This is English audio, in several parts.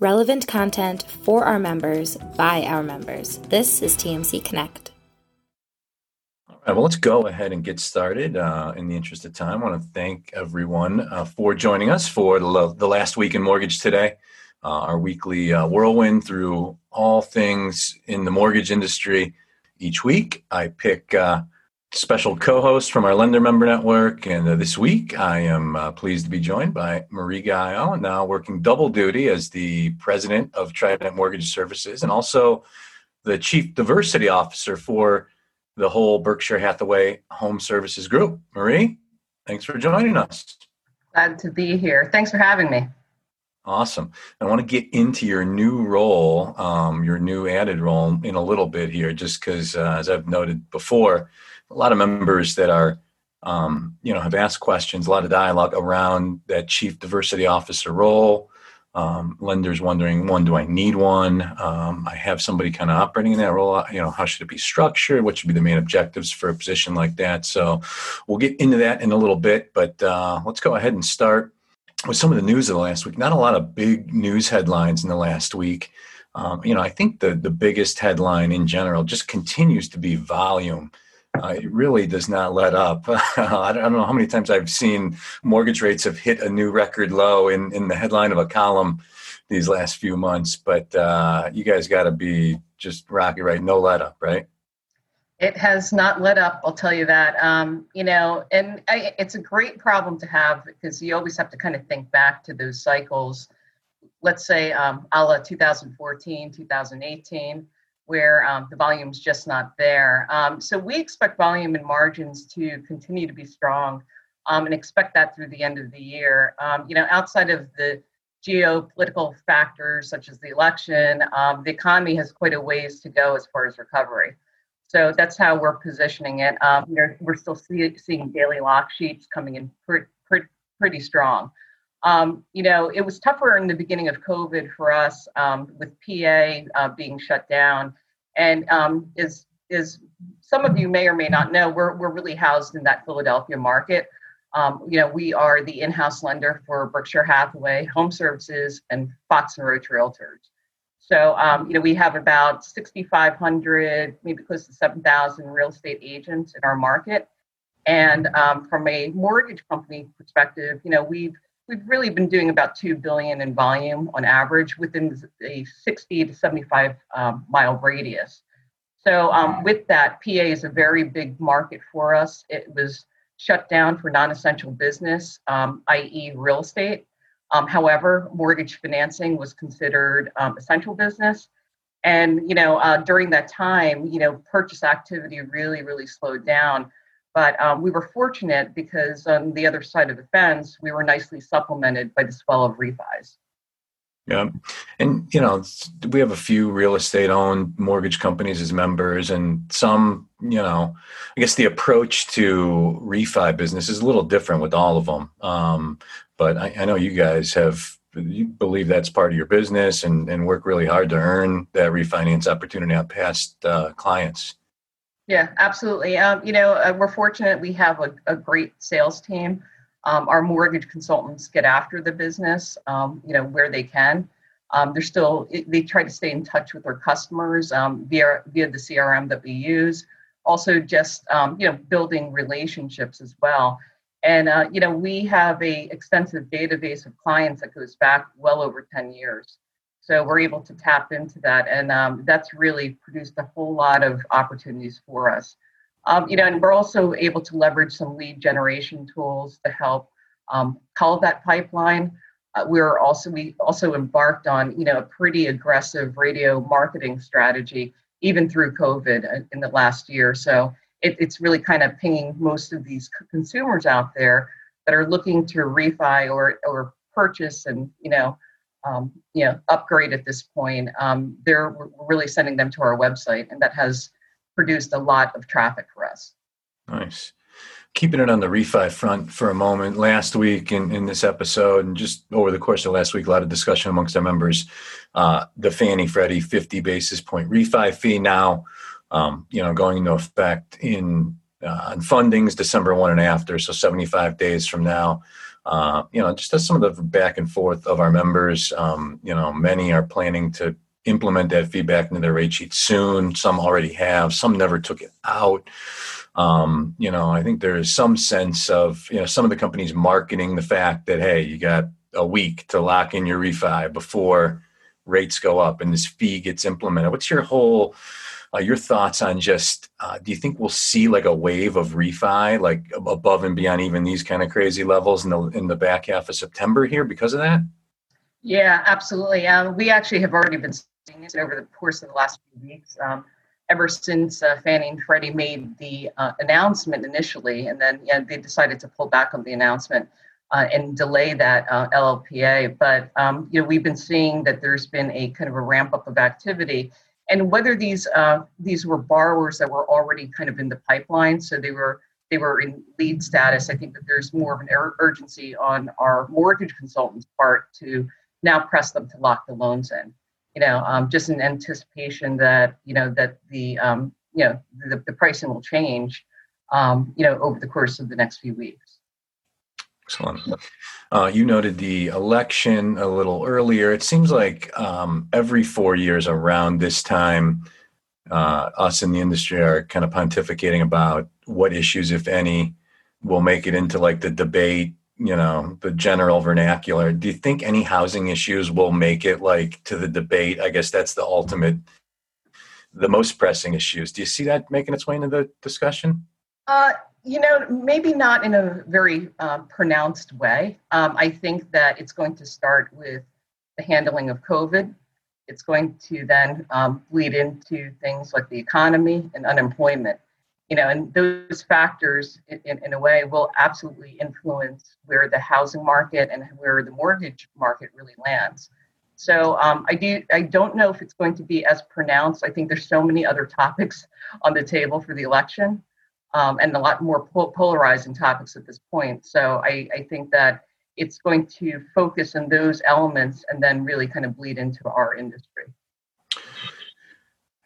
relevant content for our members by our members. This is TMC Connect. All right, well, let's go ahead and get started. Uh, in the interest of time, I want to thank everyone uh, for joining us for the, the, last week in mortgage today, uh, our weekly uh, whirlwind through all things in the mortgage industry. Each week, I pick special co-host from our lender member network. And uh, this week, I am uh, pleased to be joined by Marie Gaio, now working double duty as the president of Trident Mortgage Services and also the chief diversity officer for the whole Berkshire Hathaway Home Services Group. Marie, thanks for joining us. Glad to be here. Thanks for having me. Awesome. I want to get into your new role, um, your new added role in a little bit here, just because, uh, as I've noted before, a lot of members that are um, you know have asked questions a lot of dialogue around that chief diversity officer role. Um, lenders wondering one do i need one? Um, i have somebody kind of operating in that role. You know how should it be structured? What should be the main objectives for a position like that? So we'll get into that in a little bit but uh, let's go ahead and start with some of the news of the last week. Not a lot of big news headlines in the last week. Um, you know i think the the biggest headline in general just continues to be volume uh, it really does not let up. I don't know how many times I've seen mortgage rates have hit a new record low in, in the headline of a column these last few months. But uh, you guys got to be just rocky, right? No let up, right? It has not let up, I'll tell you that. Um, you know, and I, it's a great problem to have because you always have to kind of think back to those cycles. Let's say um, a la 2014, 2018 where um, the volume's just not there. Um, so we expect volume and margins to continue to be strong um, and expect that through the end of the year. Um, you know, outside of the geopolitical factors such as the election, um, the economy has quite a ways to go as far as recovery. So that's how we're positioning it. Um, we're, still see, seeing daily lock sheets coming in pretty, pretty, pretty strong. Um, you know, it was tougher in the beginning of COVID for us um, with PA uh, being shut down. And um, is is some of you may or may not know, we're we're really housed in that Philadelphia market. Um, you know, we are the in-house lender for Berkshire Hathaway Home Services and Fox and Roach Realtors. So, um, you know, we have about 6,500, maybe close to 7,000 real estate agents in our market. And um, from a mortgage company perspective, you know, we've we've really been doing about 2 billion in volume on average within a 60 to 75 um, mile radius. So um, with that pa is a very big market for us. It was shut down for non-essential business um, i.e real estate. Um, however mortgage financing was considered um, essential business. And you know uh, during that time you know purchase activity really really slowed down but um, we were fortunate because on the other side of the fence, we were nicely supplemented by the swell of refis. Yeah. And, you know, we have a few real estate owned mortgage companies as members, and some, you know, I guess the approach to refi business is a little different with all of them. Um, but I, I know you guys have you believe that's part of your business and, and work really hard to earn that refinance opportunity out past uh, clients. Yeah, absolutely. Um, you know, uh, we're fortunate we have a, a great sales team. Um, our mortgage consultants get after the business, um, you know, where they can. Um, they're still, they try to stay in touch with their customers um, via, via the CRM that we use. Also, just, um, you know, building relationships as well. And, uh, you know, we have a extensive database of clients that goes back well over 10 years. So we're able to tap into that, and um, that's really produced a whole lot of opportunities for us. Um, you know, and we're also able to leverage some lead generation tools to help um, cull that pipeline. Uh, we're also we also embarked on you know a pretty aggressive radio marketing strategy even through COVID uh, in the last year. So it, it's really kind of pinging most of these consumers out there that are looking to refi or or purchase and you know um, you know upgrade at this point um, they're really sending them to our website and that has produced a lot of traffic for us. Nice. Keeping it on the refi front for a moment last week in, in this episode and just over the course of last week a lot of discussion amongst our members uh, the fannie freddie 50 basis point refi fee now um, you know going into effect in uh, on fundings december 1 and after so 75 days from now uh, you know, just as some of the back and forth of our members. Um, you know, many are planning to implement that feedback into their rate sheet soon. Some already have. Some never took it out. Um, you know, I think there is some sense of you know some of the companies marketing the fact that hey, you got a week to lock in your refi before rates go up and this fee gets implemented. What's your whole uh, your thoughts on just uh, do you think we'll see like a wave of refi like above and beyond even these kind of crazy levels in the in the back half of September here because of that? Yeah, absolutely. Um, we actually have already been seeing it over the course of the last few weeks. Um, ever since uh, Fannie and Freddie made the uh, announcement initially, and then yeah, they decided to pull back on the announcement uh, and delay that uh, LLPA. But um, you know, we've been seeing that there's been a kind of a ramp up of activity, and whether these uh, these were borrowers that were already kind of in the pipeline, so they were they were in lead status. I think that there's more of an urgency on our mortgage consultants' part to now press them to lock the loans in you know, um, just in anticipation that you know that the um, you know the, the pricing will change, um, you know, over the course of the next few weeks. Excellent. Uh, you noted the election a little earlier. It seems like um, every four years around this time, uh, us in the industry are kind of pontificating about what issues, if any, will make it into like the debate you know the general vernacular do you think any housing issues will make it like to the debate i guess that's the ultimate the most pressing issues do you see that making its way into the discussion uh, you know maybe not in a very uh, pronounced way um, i think that it's going to start with the handling of covid it's going to then um, bleed into things like the economy and unemployment you know, and those factors in, in a way will absolutely influence where the housing market and where the mortgage market really lands. So um, I do I don't know if it's going to be as pronounced. I think there's so many other topics on the table for the election, um, and a lot more polarizing topics at this point. So I, I think that it's going to focus on those elements and then really kind of bleed into our industry.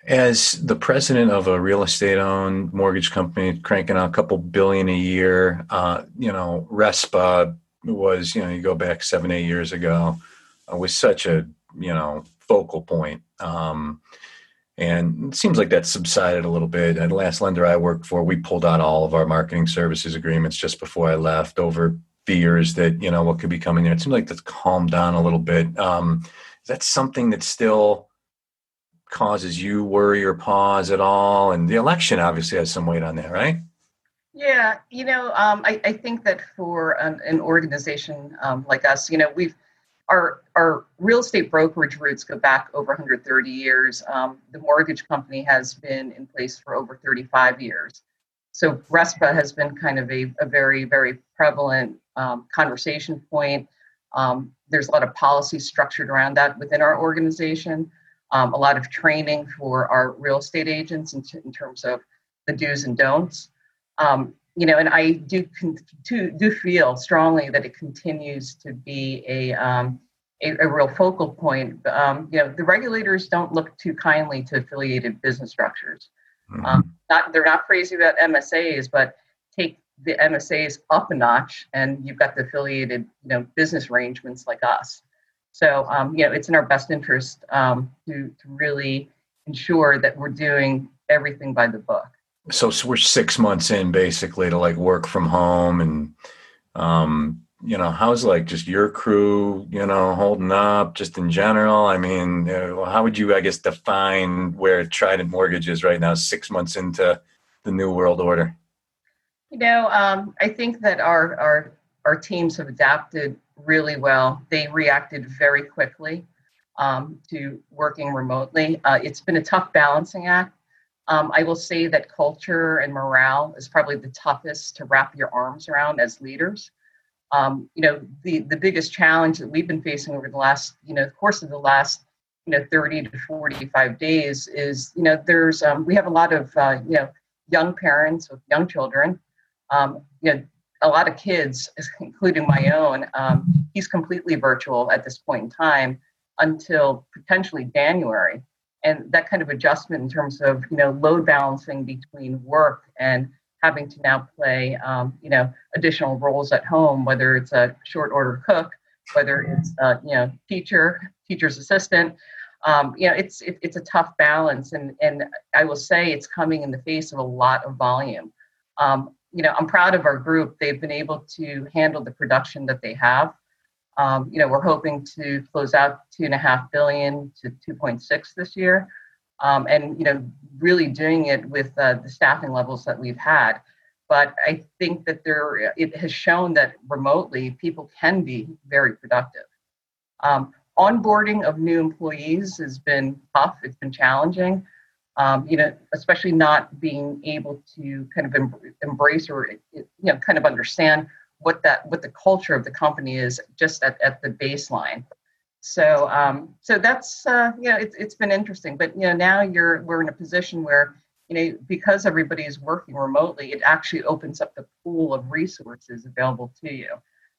As the president of a real estate owned mortgage company cranking out a couple billion a year, uh, you know, RESPA was, you know, you go back seven, eight years ago, uh, was such a, you know, focal point. Um, and it seems like that subsided a little bit. And the last lender I worked for, we pulled out all of our marketing services agreements just before I left over fears that, you know, what could be coming there. It seems like that's calmed down a little bit. Um, is that something that's still causes you worry or pause at all? And the election obviously has some weight on that, right? Yeah, you know, um, I, I, think that for an, an organization um, like us, you know, we've our our real estate brokerage roots go back over 130 years. Um, the mortgage company has been in place for over 35 years. So RESPA has been kind of a, a very, very prevalent um, conversation point. Um, there's a lot of policy structured around that within our organization um, a lot of training for our real estate agents in, t- in terms of the do's and don'ts. Um, you know, and I do con- to, do feel strongly that it continues to be a um, a, a, real focal point. Um, you know, the regulators don't look too kindly to affiliated business structures. Mm-hmm. Um, not they're not crazy about MSAs, but take the MSAs up a notch, and you've got the affiliated you know business arrangements like us. So, um, you know, it's in our best interest um, to, to really ensure that we're doing everything by the book. So, so we're six months in basically to like work from home and, um, you know, how's like just your crew, you know, holding up just in general? I mean, uh, how would you, I guess, define where Trident Mortgage is right now, six months into the new world order? You know, um, I think that our, our, our teams have adapted really well. They reacted very quickly um, to working remotely. Uh, it's been a tough balancing act. Um, I will say that culture and morale is probably the toughest to wrap your arms around as leaders. Um, you know, the, the biggest challenge that we've been facing over the last, you know, the course of the last, you know, 30 to 45 days is, you know, there's, um, we have a lot of, uh, you know, young parents with young children. Um, you know, a lot of kids, including my own, um, he's completely virtual at this point in time until potentially January. And that kind of adjustment in terms of you know load balancing between work and having to now play, um, you know, additional roles at home, whether it's a short order cook, whether it's a, you know teacher, teacher's assistant. Um, you know, it's it, it's a tough balance, and and I will say it's coming in the face of a lot of volume. Um, you know, I'm proud of our group. They've been able to handle the production that they have. Um, you know, we're hoping to close out two and a half billion to 2.6 this year, um, and you know, really doing it with uh, the staffing levels that we've had. But I think that there, it has shown that remotely people can be very productive. Um, onboarding of new employees has been tough. It's been challenging. Um, you know, especially not being able to kind of em- embrace or you know kind of understand what that what the culture of the company is just at, at the baseline. So um, so that's uh, you know it's it's been interesting. But you know now you're we're in a position where you know because everybody is working remotely, it actually opens up the pool of resources available to you.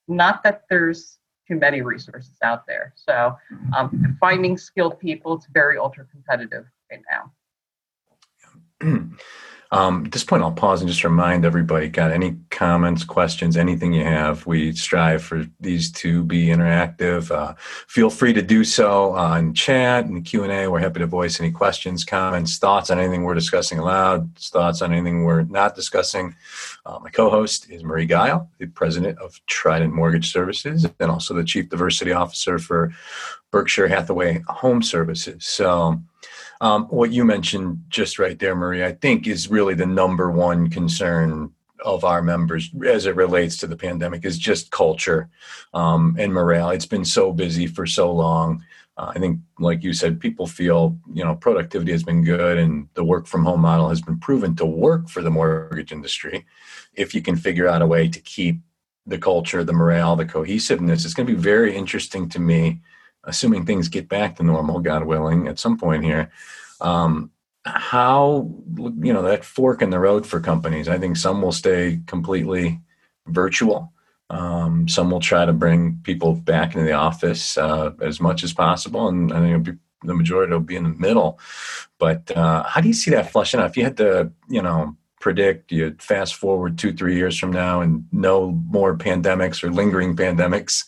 Not that there's too many resources out there. So um, finding skilled people, it's very ultra competitive right now. Um, at this point, I'll pause and just remind everybody, got any comments, questions, anything you have. We strive for these to be interactive. Uh, feel free to do so on chat and Q&A. We're happy to voice any questions, comments, thoughts on anything we're discussing aloud, thoughts on anything we're not discussing. Uh, my co-host is Marie Geil, the president of Trident Mortgage Services and also the chief diversity officer for Berkshire Hathaway Home Services. So um, what you mentioned just right there, Marie, I think is really the number one concern of our members as it relates to the pandemic is just culture um, and morale. It's been so busy for so long. Uh, I think, like you said, people feel you know productivity has been good, and the work from home model has been proven to work for the mortgage industry. If you can figure out a way to keep the culture, the morale, the cohesiveness, it's going to be very interesting to me assuming things get back to normal, God willing, at some point here, um, how you know that fork in the road for companies. I think some will stay completely virtual. Um, some will try to bring people back into the office uh, as much as possible, and I think be, the majority will be in the middle. But uh, how do you see that flushing out? If you had to, you know, predict you fast forward two three years from now and no more pandemics or lingering pandemics.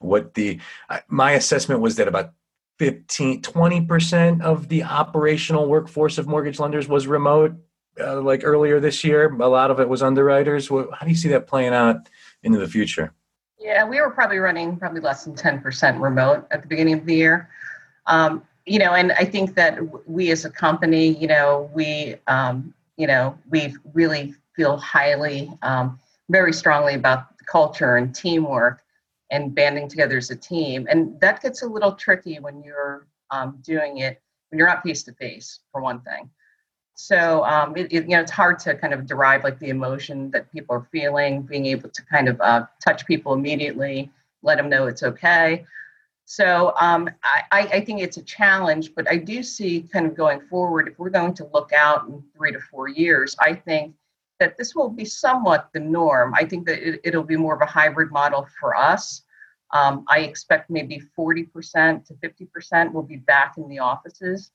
What the my assessment was that about 15 20% of the operational workforce of mortgage lenders was remote uh, like earlier this year. A lot of it was underwriters. How do you see that playing out into the future? Yeah we were probably running probably less than 10% remote at the beginning of the year. Um, you know and i think that we as a company you know we um, you know, we really feel highly, um, very strongly about culture and teamwork and banding together as a team. And that gets a little tricky when you're um, doing it when you're not face to face, for one thing. So um, it, it, you know, it's hard to kind of derive like the emotion that people are feeling, being able to kind of uh, touch people immediately, let them know it's okay. So um, I, I, think it's a challenge, but I do see kind of going forward, if we're going to look out in three to four years, I think that this will be somewhat the norm. I think that it, will be more of a hybrid model for us. Um, I expect maybe 40% to 50% will be back in the offices.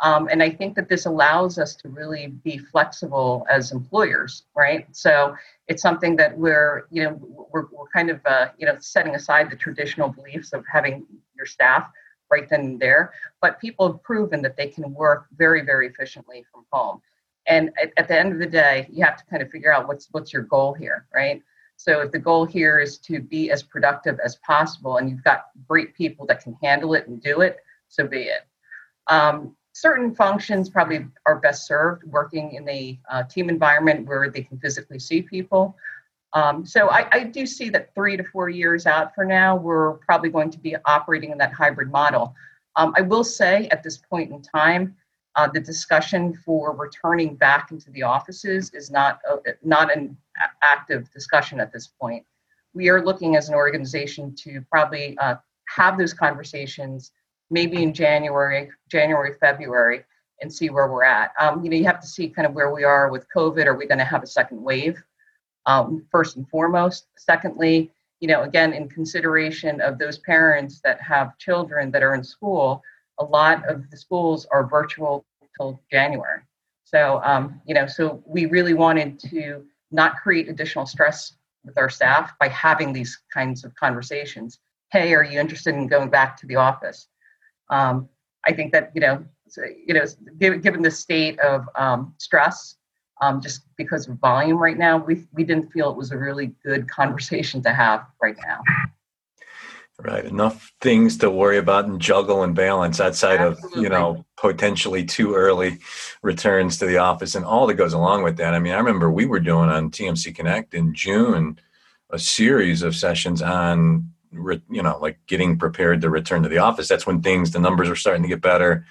Um, and I think that this allows us to really be flexible as employers, right? So it's something that we're, you know, we're, we're kind of, uh, you know, setting aside the traditional beliefs of having your staff right then and there. But people have proven that they can work very, very efficiently from home. And at, at the end of the day, you have to kind of figure out what's what's your goal here, right? So if the goal here is to be as productive as possible, and you've got great people that can handle it and do it, so be it. Um, certain functions probably are best served working in a uh, team environment where they can physically see people. Um, so I, I, do see that three to four years out for now, we're probably going to be operating in that hybrid model. Um, I will say at this point in time, uh, the discussion for returning back into the offices is not uh, not an active discussion at this point. We are looking as an organization to probably uh, have those conversations maybe in January, January, February, and see where we're at. Um, you know, you have to see kind of where we are with COVID. Are we going to have a second wave? Um, first and foremost. Secondly, you know, again, in consideration of those parents that have children that are in school, a lot of the schools are virtual until January. So, um, you know, so we really wanted to not create additional stress with our staff by having these kinds of conversations. Hey, are you interested in going back to the office? Um, I think that you know, you know, given the state of um, stress, um, just because of volume right now, we we didn't feel it was a really good conversation to have right now. Right. Enough things to worry about and juggle and balance outside Absolutely. of, you know, potentially too early returns to the office and all that goes along with that. I mean, I remember we were doing on TMC Connect in June a series of sessions on, you know, like getting prepared to return to the office. That's when things, the numbers are starting to get better.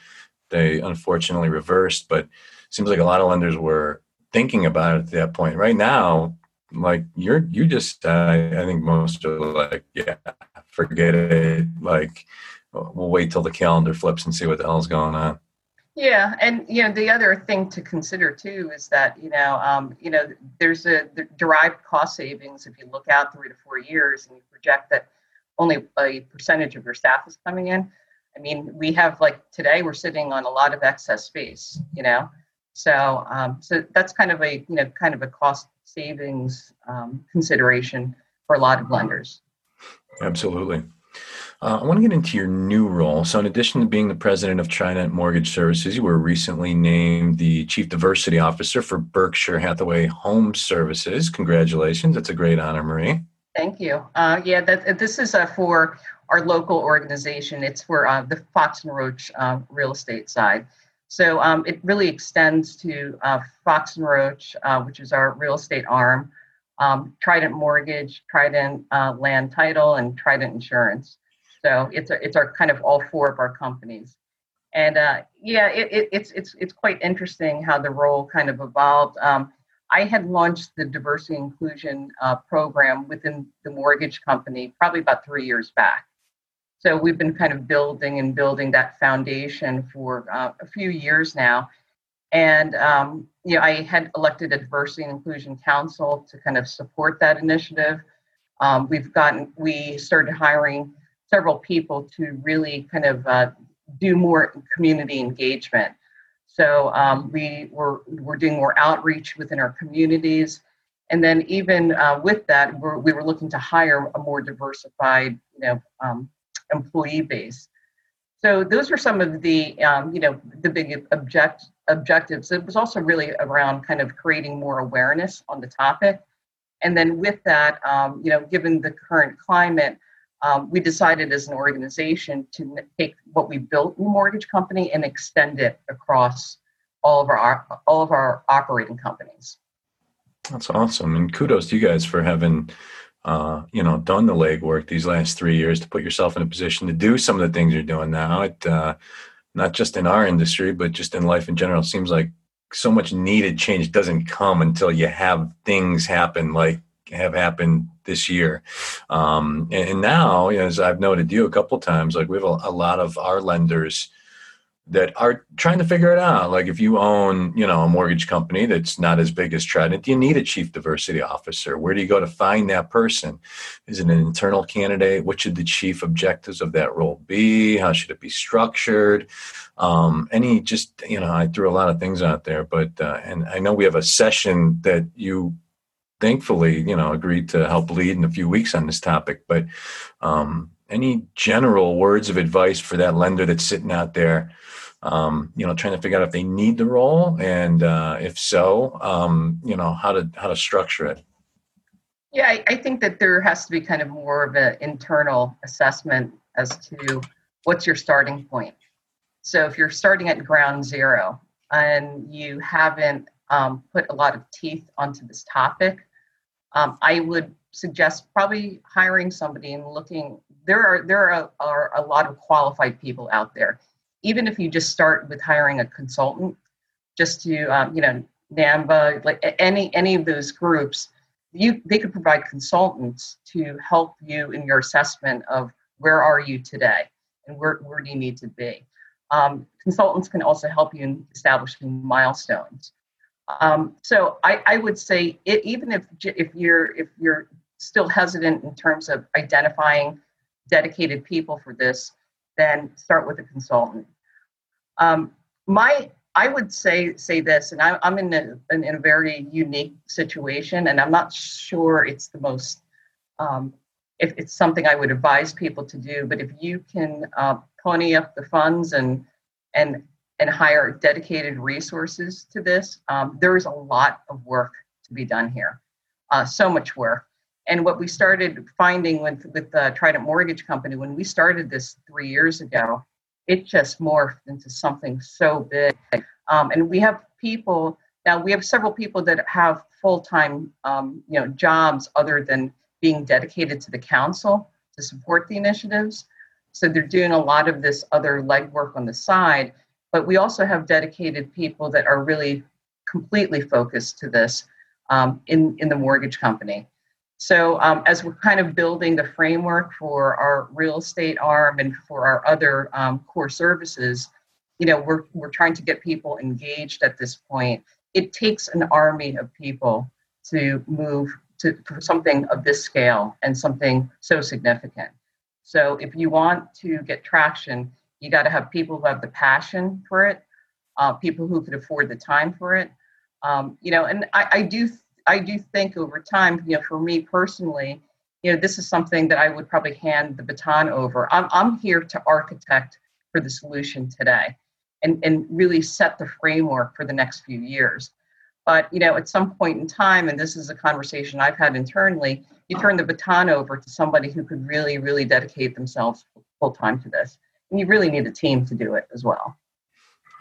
They unfortunately reversed, but seems like a lot of lenders were thinking about it at that point. Right now, like you're you just uh, I think most are like yeah forget it like we'll wait till the calendar flips and see what the hell's going on. Yeah, and you know the other thing to consider too is that you know um, you know there's a the derived cost savings if you look out three to four years and you project that only a percentage of your staff is coming in. I mean, we have like today we're sitting on a lot of excess space, you know, so um, so that's kind of a you know kind of a cost savings um, consideration for a lot of lenders. Absolutely. Uh, I want to get into your new role. So, in addition to being the president of China Mortgage Services, you were recently named the chief diversity officer for Berkshire Hathaway Home Services. Congratulations! That's a great honor, Marie. Thank you. Uh, yeah, that, this is uh, for our local organization. It's for uh, the Fox and Roach uh, real estate side. So um, it really extends to uh, Fox and Roach, uh, which is our real estate arm, um, Trident Mortgage, Trident uh, Land Title, and Trident Insurance. So it's a, it's our kind of all four of our companies. And uh, yeah, it, it, it's it's it's quite interesting how the role kind of evolved. Um, I had launched the diversity inclusion uh, program within the mortgage company probably about three years back. So we've been kind of building and building that foundation for uh, a few years now. And um, you know, I had elected a diversity and inclusion council to kind of support that initiative. Um, we've gotten, we started hiring several people to really kind of uh, do more community engagement. So um, we were we're doing more outreach within our communities, and then even uh, with that, we're, we were looking to hire a more diversified, you know, um, employee base. So those were some of the, um, you know, the big object, objectives. It was also really around kind of creating more awareness on the topic. And then with that, um, you know, given the current climate, um, we decided as an organization to take what we built in the mortgage company and extend it across all of our all of our operating companies. That's awesome, and kudos to you guys for having uh, you know, done the legwork these last three years to put yourself in a position to do some of the things you're doing now. It, uh, not just in our industry, but just in life in general, seems like so much needed change doesn't come until you have things happen like have happened this year. Um, and, and, now, as I've noted you a couple times, like we have a, a lot of our lenders that are trying to figure it out. Like if you own, you know, a mortgage company that's not as big as Trident, do you need a chief diversity officer? Where do you go to find that person? Is it an internal candidate? What should the chief objectives of that role be? How should it be structured? Um, any just, you know, I threw a lot of things out there, but uh, and I know we have a session that you thankfully, you know, agreed to help lead in a few weeks on this topic. But um, any general words of advice for that lender that's sitting out there? um, you know, trying to figure out if they need the role, and uh, if so, um, you know, how to how to structure it. Yeah, I, I think that there has to be kind of more of an internal assessment as to what's your starting point. So if you're starting at ground zero and you haven't um, put a lot of teeth onto this topic, um, I would suggest probably hiring somebody and looking. There are there are, are a lot of qualified people out there even if you just start with hiring a consultant, just to um, you know NAMMBA, like any any of those groups, you they could provide consultants to help you in your assessment of where are you today and where where do you need to be. Um, consultants can also help you in establishing milestones. Um, so I, I would say it, even if if you're if you're still hesitant in terms of identifying dedicated people for this, then start with a consultant. Um, my I would say say this, and I, am in a, in a very unique situation, and I'm not sure it's the most um, if it's something I would advise people to do. But if you can uh, pony up the funds and and and hire dedicated resources to this, um, there is a lot of work to be done here. Uh, so much work. And what we started finding with with the Trident Mortgage Company when we started this three years ago, it just morphed into something so big. Um, and we have people now. We have several people that have full time, um, you know, jobs other than being dedicated to the council to support the initiatives. So they're doing a lot of this other legwork on the side. But we also have dedicated people that are really completely focused to this um, in, in the mortgage company. So um, as we're kind of building the framework for our real estate arm and for our other um, core services, you know, we're, we're trying to get people engaged at this point. It takes an army of people to move to for something of this scale and something so significant. So if you want to get traction, you got to have people who have the passion for it, uh, people who could afford the time for it. Um, you know, and I, I do I do think over time, you know, for me personally, you know, this is something that I would probably hand the baton over. I'm I'm here to architect for the solution today, and and really set the framework for the next few years. But you know, at some point in time, and this is a conversation I've had internally, you turn the baton over to somebody who could really, really dedicate themselves full time to this. You really need a team to do it as well.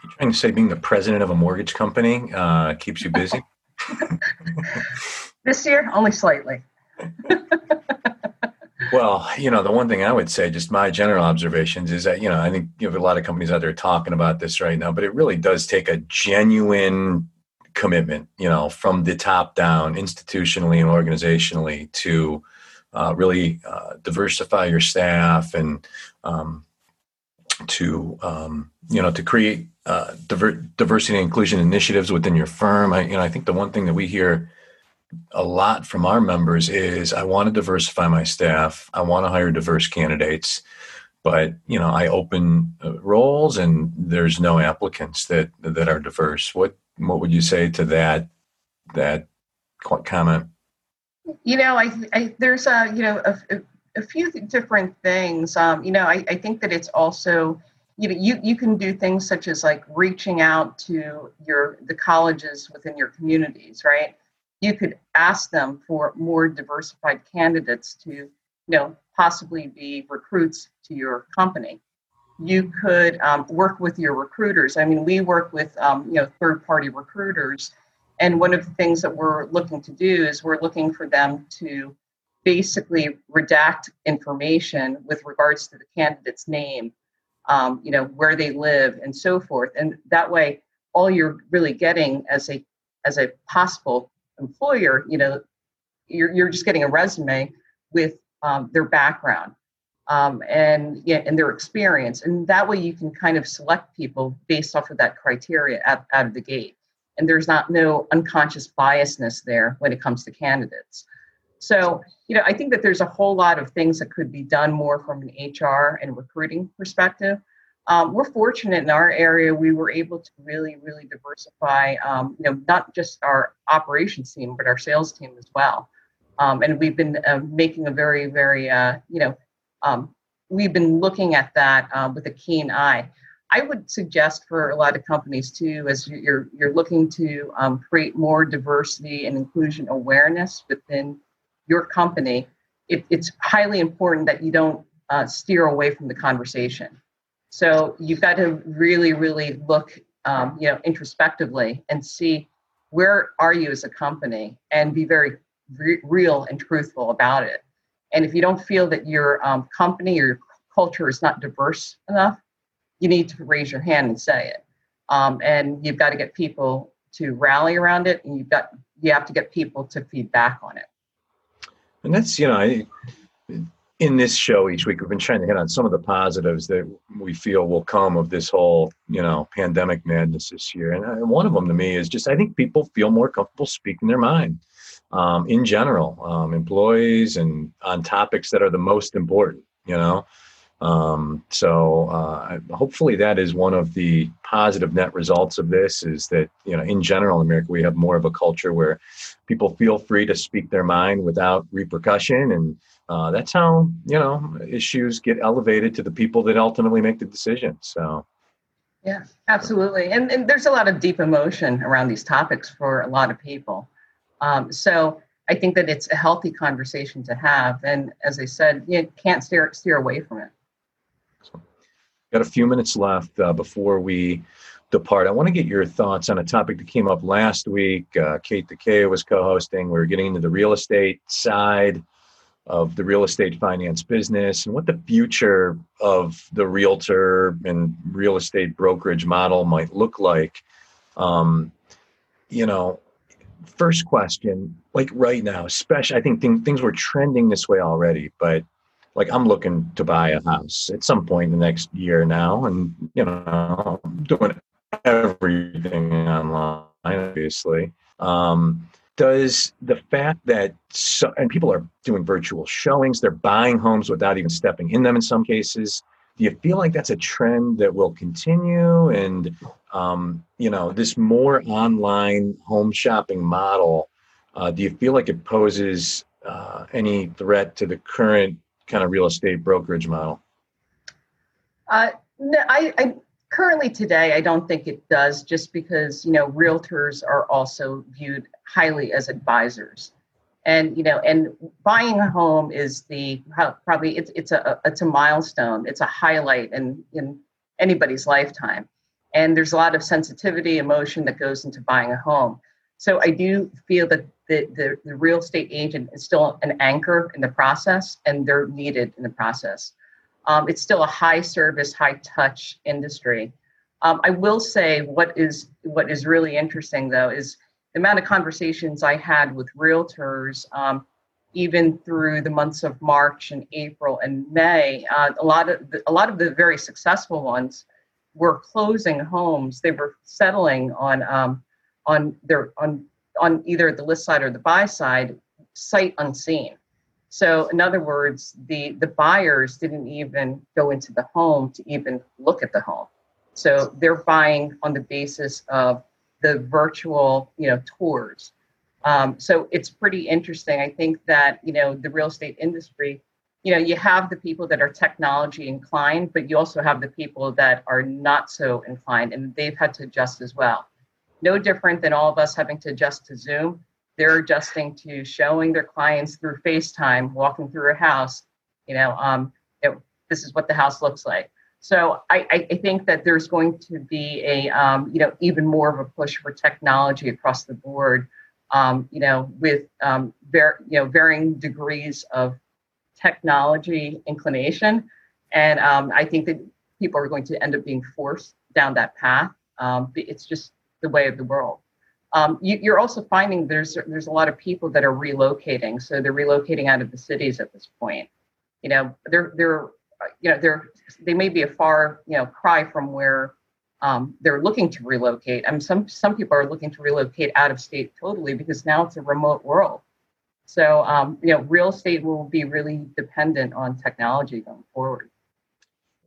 You're trying to say being the president of a mortgage company uh, keeps you busy? this year, only slightly. well, you know, the one thing I would say, just my general observations, is that, you know, I think you have a lot of companies out there talking about this right now, but it really does take a genuine commitment, you know, from the top down, institutionally and organizationally, to uh, really uh, diversify your staff and um, to um, you know to create uh, diver- diversity and inclusion initiatives within your firm. I you know I think the one thing that we hear a lot from our members is I want to diversify my staff. I want to hire diverse candidates, but you know I open uh, roles and there's no applicants that that are diverse. What what would you say to that that comment? You know, I, I there's a you know a, a few different things. Um, you know, I, I think that it's also you know you you can do things such as like reaching out to your the colleges within your communities, right? You could ask them for more diversified candidates to you know possibly be recruits to your company you could um, work with your recruiters. I mean, we work with um, you know third party recruiters, and one of the things that we're looking to do is we're looking for them to basically redact information with regards to the candidate's name, um, you know, where they live, and so forth. And that way, all you're really getting as a as a possible employer, you know, you're you're just getting a resume with um, their background um, and yeah, and their experience, and that way you can kind of select people based off of that criteria out, out of the gate. And there's not no unconscious biasness there when it comes to candidates. So, you know, I think that there's a whole lot of things that could be done more from an HR and recruiting perspective. Um, we're fortunate in our area; we were able to really, really diversify. Um, you know, not just our operations team, but our sales team as well. Um, and we've been uh, making a very, very, uh, you know, um, we've been looking at that uh, with a keen eye. I would suggest for a lot of companies too, as you're you're looking to um, create more diversity and inclusion awareness within your company, it, it's highly important that you don't uh, steer away from the conversation. So you've got to really, really look, um, you know, introspectively and see where are you as a company, and be very re- real and truthful about it. And if you don't feel that your um, company or your culture is not diverse enough, you need to raise your hand and say it. Um, and you've got to get people to rally around it, and you've got you have to get people to feed back on it. And that's you know, in this show each week we've been trying to hit on some of the positives that we feel will come of this whole you know pandemic madness this year. And uh, one of them to me is just I think people feel more comfortable speaking their mind um, in general, um, employees and on topics that are the most important, you know. Um, so uh, hopefully that is one of the positive net results of this is that, you know, in general in America, we have more of a culture where people feel free to speak their mind without repercussion. And uh, that's how, you know, issues get elevated to the people that ultimately make the decision. So. Yeah, absolutely. And, and there's a lot of deep emotion around these topics for a lot of people. Um, so I think that it's a healthy conversation to have. And as I said, you can't steer, steer away from it. Got a few minutes left uh, before we depart. I want to get your thoughts on a topic that came up last week. Uh, Kate DeKay was co-hosting. We are getting into the real estate side of the real estate finance business and what the future of the realtor and real estate brokerage model might look like. Um, you know, first question, like right now, especially, I think th- things were trending this way already, but like I'm looking to buy a house at some point in the next year now, and you know, I'm doing everything online, obviously. Um, does the fact that so, and people are doing virtual showings, they're buying homes without even stepping in them in some cases. Do you feel like that's a trend that will continue? And um, you know, this more online home shopping model, uh, do you feel like it poses uh, any threat to the current kind of real estate brokerage model? Uh, no, I, I currently today I don't think it does, just because you know realtors are also viewed highly as advisors, and you know, and buying a home is the probably it's it's a it's a milestone, it's a highlight in in anybody's lifetime, and there's a lot of sensitivity, emotion that goes into buying a home. So I do feel that the, the, the real estate agent is still an anchor in the process and they're needed in the process. Um, it's still a high service, high touch industry. Um, I will say what is what is really interesting though is the amount of conversations I had with realtors, um, even through the months of March and April and May. Uh, a lot of the, a lot of the very successful ones were closing homes. They were settling on um, on their on on either the list side or the buy side, sight unseen. So in other words, the the buyers didn't even go into the home to even look at the home. So they're buying on the basis of the virtual, you know, tours. Um, so it's pretty interesting. I think that you know the real estate industry, you know, you have the people that are technology inclined, but you also have the people that are not so inclined, and they've had to adjust as well no different than all of us having to adjust to Zoom. They're adjusting to showing their clients through FaceTime, walking through a house, you know, um, it, this is what the house looks like. So I, I think that there's going to be a, um, you know, even more of a push for technology across the board, um, you know, with, um, ver- you know, varying degrees of technology inclination. And um, I think that people are going to end up being forced down that path. Um, it's just the way of the world. Um, you, are also finding there's there's a lot of people that are relocating, so they're relocating out of the cities at this point. You know, they're they're you know they're they may be a far you know cry from where um, they're looking to relocate. I mean, some some people are looking to relocate out of state totally because now it's a remote world. So um, you know, real estate will be really dependent on technology going forward.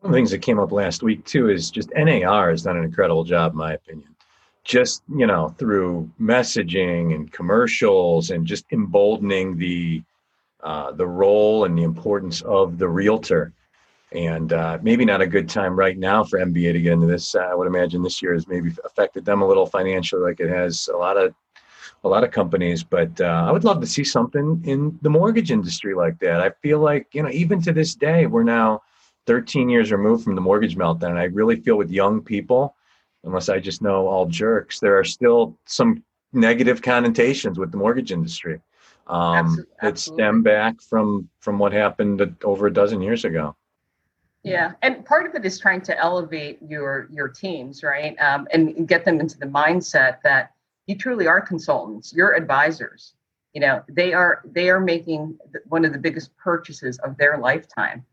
One of the things that came up last week too is just NAR has done an incredible job, in my opinion just you know through messaging and commercials and just emboldening the uh, the role and the importance of the realtor and uh, maybe not a good time right now for MBA to get into this. I would imagine this year has maybe affected them a little financially, like it has a lot of a lot of companies. But uh, I would love to see something in the mortgage industry like that. I feel like you know, even to this day, we're now 13 years removed from the mortgage meltdown, and I really feel with young people unless I just know all jerks, there are still some negative connotations with the mortgage industry um, absolutely. that stem back from from what happened over a dozen years ago. Yeah, and part of it is trying to elevate your your teams, right, um, and get them into the mindset that you truly are consultants, you're advisors. You know, they are they are making one of the biggest purchases of their lifetime.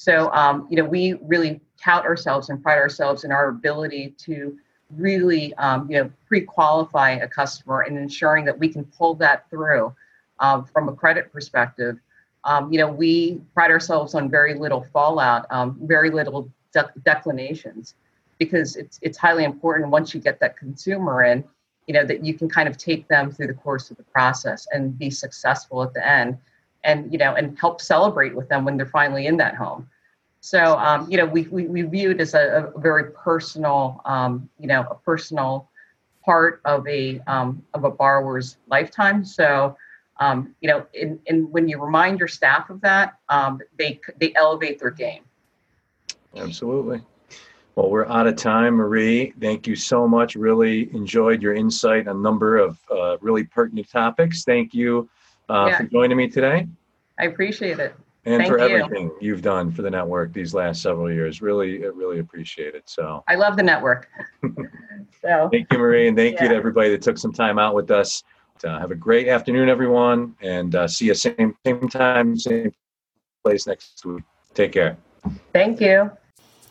So, um, you know, we really tout ourselves and pride ourselves in our ability to really, um, you know, pre-qualify a customer and ensuring that we can pull that through uh, from a credit perspective. um, you know, we pride ourselves on very little fallout, um, very little de- declinations, because it's it's highly important once you get that consumer in, you know, that you can kind of take them through the course of the process and be successful at the end, and you know, and help celebrate with them when they're finally in that home. So, um, you know, we, we, we view it as a, a very personal, um, you know, a personal part of a um, of a borrower's lifetime. So, um, you know, in, in, when you remind your staff of that, um, they they elevate their game. Absolutely. Well, we're out of time, Marie. Thank you so much. Really enjoyed your insight on a number of uh, really pertinent topics. Thank you uh, yeah. for joining me today. I appreciate it. And Thank for you. everything you've done for the network these last several years. Really, really appreciate it. So I love the network. so thank you, Marie, and thank yeah. you to everybody that took some time out with us. Uh, have a great afternoon, everyone, and uh, see you same same time, same place next week. Take care. Thank you.